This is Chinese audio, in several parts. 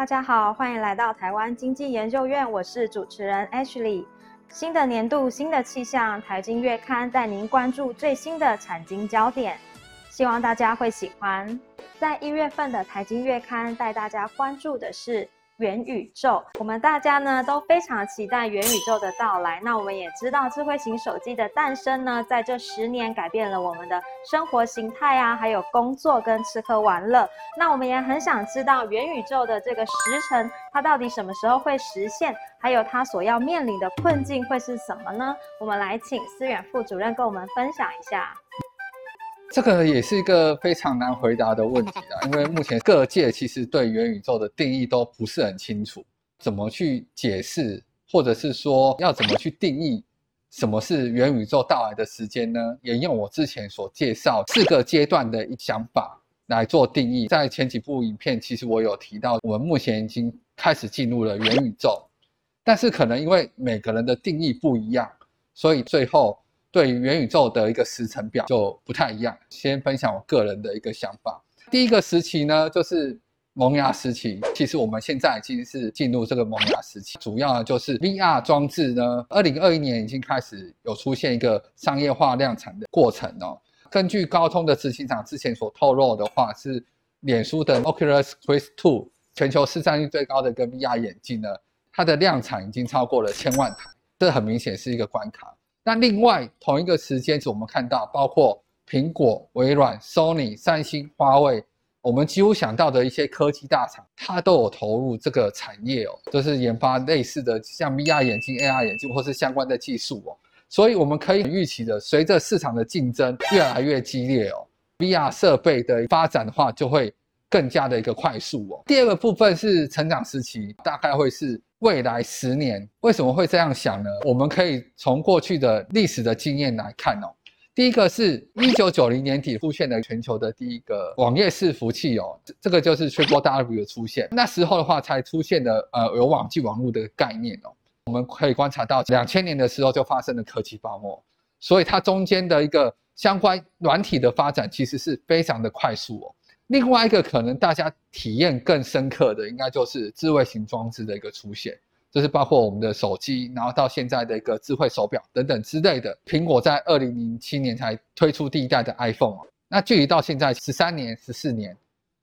大家好，欢迎来到台湾经济研究院，我是主持人 Ashley。新的年度，新的气象，台经月刊带您关注最新的产经焦点，希望大家会喜欢。在一月份的台经月刊带大家关注的是。元宇宙，我们大家呢都非常期待元宇宙的到来。那我们也知道，智慧型手机的诞生呢，在这十年改变了我们的生活形态啊，还有工作跟吃喝玩乐。那我们也很想知道元宇宙的这个时辰，它到底什么时候会实现？还有它所要面临的困境会是什么呢？我们来请思远副主任跟我们分享一下。这个也是一个非常难回答的问题啊，因为目前各界其实对元宇宙的定义都不是很清楚，怎么去解释，或者是说要怎么去定义什么是元宇宙到来的时间呢？也用我之前所介绍四个阶段的一想法来做定义。在前几部影片，其实我有提到，我们目前已经开始进入了元宇宙，但是可能因为每个人的定义不一样，所以最后。对于元宇宙的一个时程表就不太一样。先分享我个人的一个想法。第一个时期呢，就是萌芽时期。其实我们现在已经是进入这个萌芽时期，主要就是 VR 装置呢，二零二一年已经开始有出现一个商业化量产的过程哦。根据高通的执行长之前所透露的话，是脸书的 Oculus Quest 2全球市占率最高的一个 VR 眼镜呢，它的量产已经超过了千万台，这很明显是一个关卡。那另外同一个时间，我们看到包括苹果、微软、Sony、三星、华为，我们几乎想到的一些科技大厂，它都有投入这个产业哦，就是研发类似的像 VR 眼镜、AR 眼镜或是相关的技术哦。所以我们可以预期的，随着市场的竞争越来越激烈哦，VR 设备的发展的话，就会更加的一个快速哦。第二个部分是成长时期，大概会是。未来十年为什么会这样想呢？我们可以从过去的历史的经验来看哦。第一个是一九九零年底出现的全球的第一个网页式服务器哦，这个就是 Triple W 的出现。那时候的话才出现的呃有网际网络的概念哦。我们可以观察到两千年的时候就发生了科技泡沫，所以它中间的一个相关软体的发展其实是非常的快速哦。另外一个可能大家体验更深刻的，应该就是智慧型装置的一个出现，就是包括我们的手机，然后到现在的一个智慧手表等等之类的。苹果在二零零七年才推出第一代的 iPhone 那距离到现在十三年、十四年，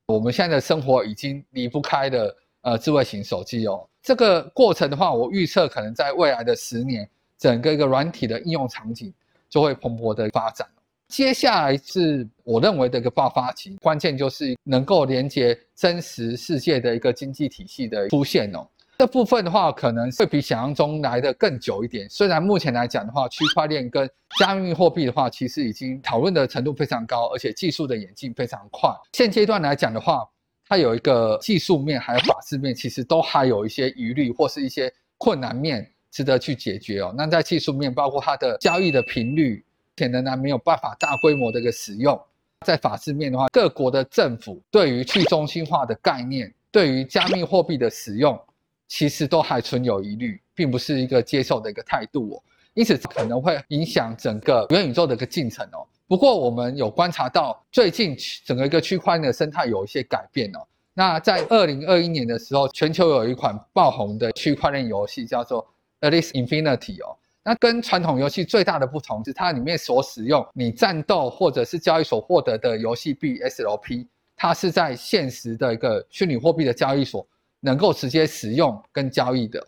我们现在的生活已经离不开的呃智慧型手机哦。这个过程的话，我预测可能在未来的十年，整个一个软体的应用场景就会蓬勃的发展。接下来是我认为的一个爆发期，关键就是能够连接真实世界的一个经济体系的出现哦。这部分的话，可能会比想象中来的更久一点。虽然目前来讲的话，区块链跟加密货币的话，其实已经讨论的程度非常高，而且技术的演进非常快。现阶段来讲的话，它有一个技术面还有法制面，其实都还有一些疑虑或是一些困难面值得去解决哦。那在技术面，包括它的交易的频率。前仍然没有办法大规模的一个使用，在法制面的话，各国的政府对于去中心化的概念，对于加密货币的使用，其实都还存有疑虑，并不是一个接受的一个态度哦。因此可能会影响整个元宇宙的一个进程哦。不过我们有观察到，最近整个一个区块链的生态有一些改变哦。那在二零二一年的时候，全球有一款爆红的区块链游戏叫做 Alice Infinity 哦。那跟传统游戏最大的不同是，它里面所使用你战斗或者是交易所获得的游戏币 SLP，它是在现实的一个虚拟货币的交易所能够直接使用跟交易的。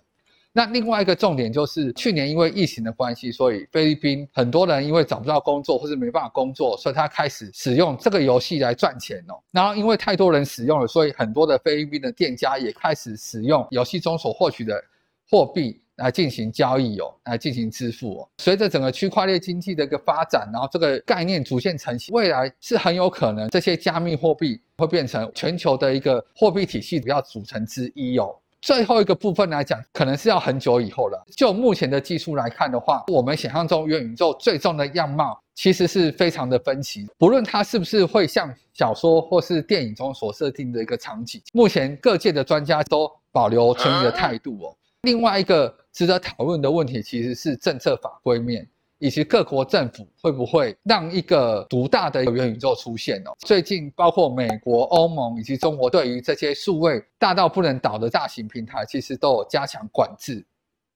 那另外一个重点就是，去年因为疫情的关系，所以菲律宾很多人因为找不到工作或者没办法工作，所以他开始使用这个游戏来赚钱哦。然后因为太多人使用了，所以很多的菲律宾的店家也开始使用游戏中所获取的货币。来进行交易哦，来进行支付哦。随着整个区块链经济的一个发展，然后这个概念逐渐成型，未来是很有可能这些加密货币会变成全球的一个货币体系主要组成之一哦。最后一个部分来讲，可能是要很久以后了。就目前的技术来看的话，我们想象中元宇宙最终的样貌其实是非常的分歧。不论它是不是会像小说或是电影中所设定的一个场景，目前各界的专家都保留存疑的态度哦。另外一个值得讨论的问题，其实是政策法规面，以及各国政府会不会让一个独大的元宇宙出现哦？最近包括美国、欧盟以及中国对于这些数位大到不能倒的大型平台，其实都有加强管制。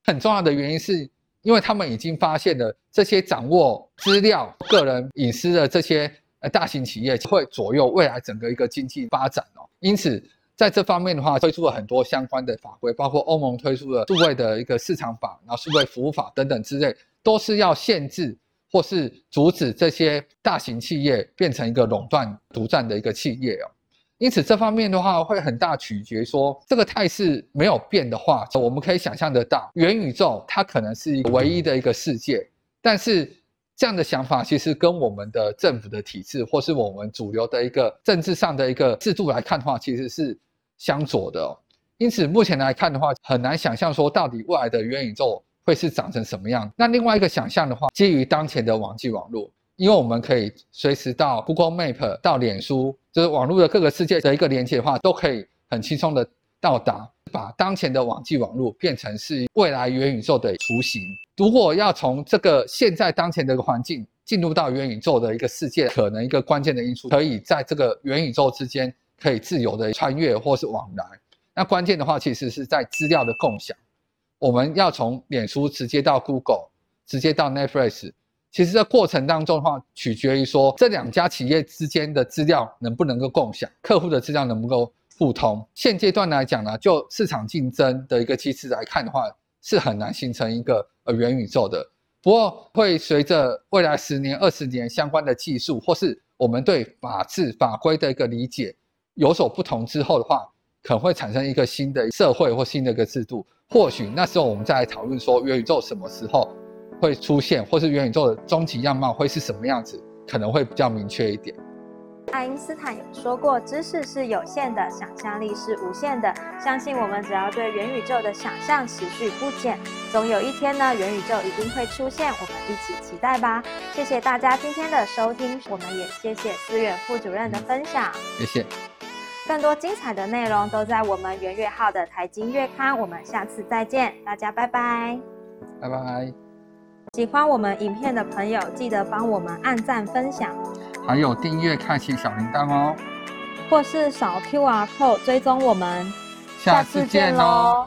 很重要的原因是，因为他们已经发现了这些掌握资料、个人隐私的这些呃大型企业会左右未来整个一个经济发展哦。因此，在这方面的话，推出了很多相关的法规，包括欧盟推出了数位的一个市场法，然后数位服务法等等之类。都是要限制或是阻止这些大型企业变成一个垄断独占的一个企业哦，因此这方面的话会很大取决说这个态势没有变的话，我们可以想象得到元宇宙它可能是唯一的一个世界，但是这样的想法其实跟我们的政府的体制或是我们主流的一个政治上的一个制度来看的话，其实是相左的哦，因此目前来看的话，很难想象说到底未来的元宇宙。会是长成什么样？那另外一个想象的话，基于当前的网际网络，因为我们可以随时到 Google Map、到脸书，就是网络的各个世界的一个连接的话，都可以很轻松的到达，把当前的网际网络变成是未来元宇宙的雏形。如果要从这个现在当前的一个环境进入到元宇宙的一个世界，可能一个关键的因素，可以在这个元宇宙之间可以自由的穿越或是往来。那关键的话，其实是在资料的共享。我们要从脸书直接到 Google，直接到 Netflix，其实这过程当中的话，取决于说这两家企业之间的资料能不能够共享，客户的资料能不能够互通。现阶段来讲呢，就市场竞争的一个机制来看的话，是很难形成一个呃元宇宙的。不过会随着未来十年、二十年相关的技术，或是我们对法治法规的一个理解有所不同之后的话，可能会产生一个新的社会或新的一个制度。或许那时候我们再来讨论说元宇宙什么时候会出现，或是元宇宙的终极样貌会是什么样子，可能会比较明确一点。爱因斯坦有说过，知识是有限的，想象力是无限的。相信我们只要对元宇宙的想象持续不减，总有一天呢，元宇宙一定会出现。我们一起期待吧！谢谢大家今天的收听，我们也谢谢思远副主任的分享。谢谢。更多精彩的内容都在我们元月号的财经月刊，我们下次再见，大家拜拜，拜拜。喜欢我们影片的朋友，记得帮我们按赞分享，还有订阅开启小铃铛哦，或是扫 QR code 追踪我们，下次见喽。